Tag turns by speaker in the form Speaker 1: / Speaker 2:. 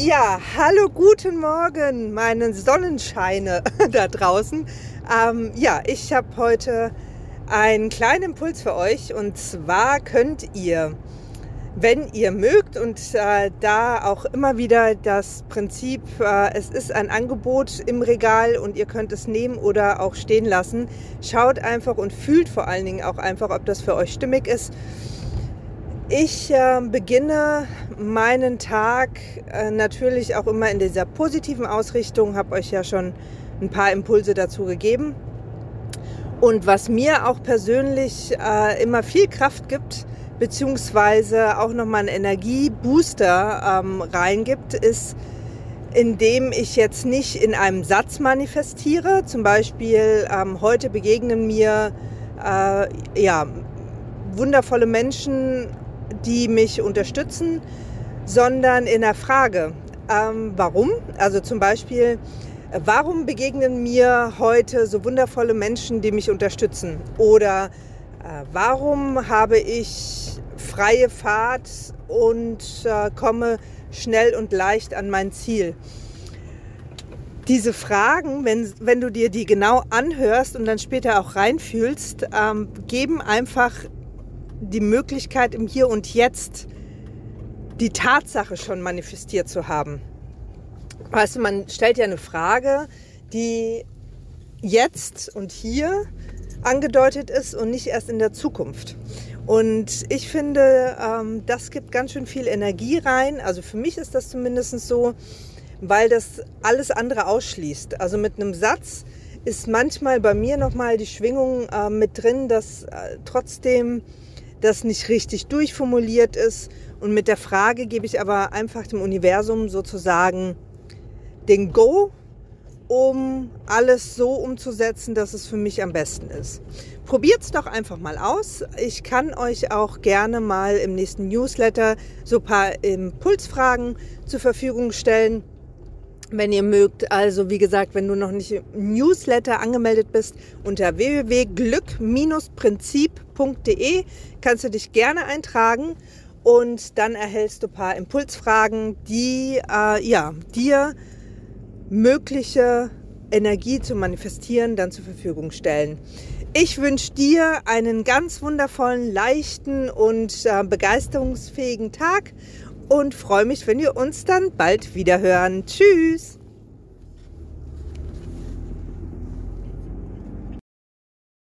Speaker 1: Ja, hallo, guten Morgen, meine Sonnenscheine da draußen. Ähm, ja, ich habe heute einen kleinen Impuls für euch und zwar könnt ihr, wenn ihr mögt und äh, da auch immer wieder das Prinzip, äh, es ist ein Angebot im Regal und ihr könnt es nehmen oder auch stehen lassen, schaut einfach und fühlt vor allen Dingen auch einfach, ob das für euch stimmig ist. Ich äh, beginne meinen Tag äh, natürlich auch immer in dieser positiven Ausrichtung, habe euch ja schon ein paar Impulse dazu gegeben. Und was mir auch persönlich äh, immer viel Kraft gibt, beziehungsweise auch nochmal einen Energiebooster ähm, reingibt, ist, indem ich jetzt nicht in einem Satz manifestiere. Zum Beispiel ähm, heute begegnen mir äh, ja, wundervolle Menschen die mich unterstützen, sondern in der Frage, ähm, warum? Also zum Beispiel, warum begegnen mir heute so wundervolle Menschen, die mich unterstützen? Oder äh, warum habe ich freie Fahrt und äh, komme schnell und leicht an mein Ziel? Diese Fragen, wenn, wenn du dir die genau anhörst und dann später auch reinfühlst, ähm, geben einfach die Möglichkeit im Hier und Jetzt die Tatsache schon manifestiert zu haben. Weißt du, man stellt ja eine Frage, die jetzt und hier angedeutet ist und nicht erst in der Zukunft. Und ich finde, ähm, das gibt ganz schön viel Energie rein. Also für mich ist das zumindest so, weil das alles andere ausschließt. Also mit einem Satz ist manchmal bei mir nochmal die Schwingung äh, mit drin, dass äh, trotzdem das nicht richtig durchformuliert ist. Und mit der Frage gebe ich aber einfach dem Universum sozusagen den Go, um alles so umzusetzen, dass es für mich am besten ist. Probiert es doch einfach mal aus. Ich kann euch auch gerne mal im nächsten Newsletter so ein paar Impulsfragen zur Verfügung stellen wenn ihr mögt. Also wie gesagt, wenn du noch nicht im Newsletter angemeldet bist, unter www.glück-prinzip.de kannst du dich gerne eintragen und dann erhältst du ein paar Impulsfragen, die äh, ja, dir mögliche Energie zu manifestieren dann zur Verfügung stellen. Ich wünsche dir einen ganz wundervollen, leichten und äh, begeisterungsfähigen Tag und freue mich, wenn wir uns dann bald wieder hören. Tschüss!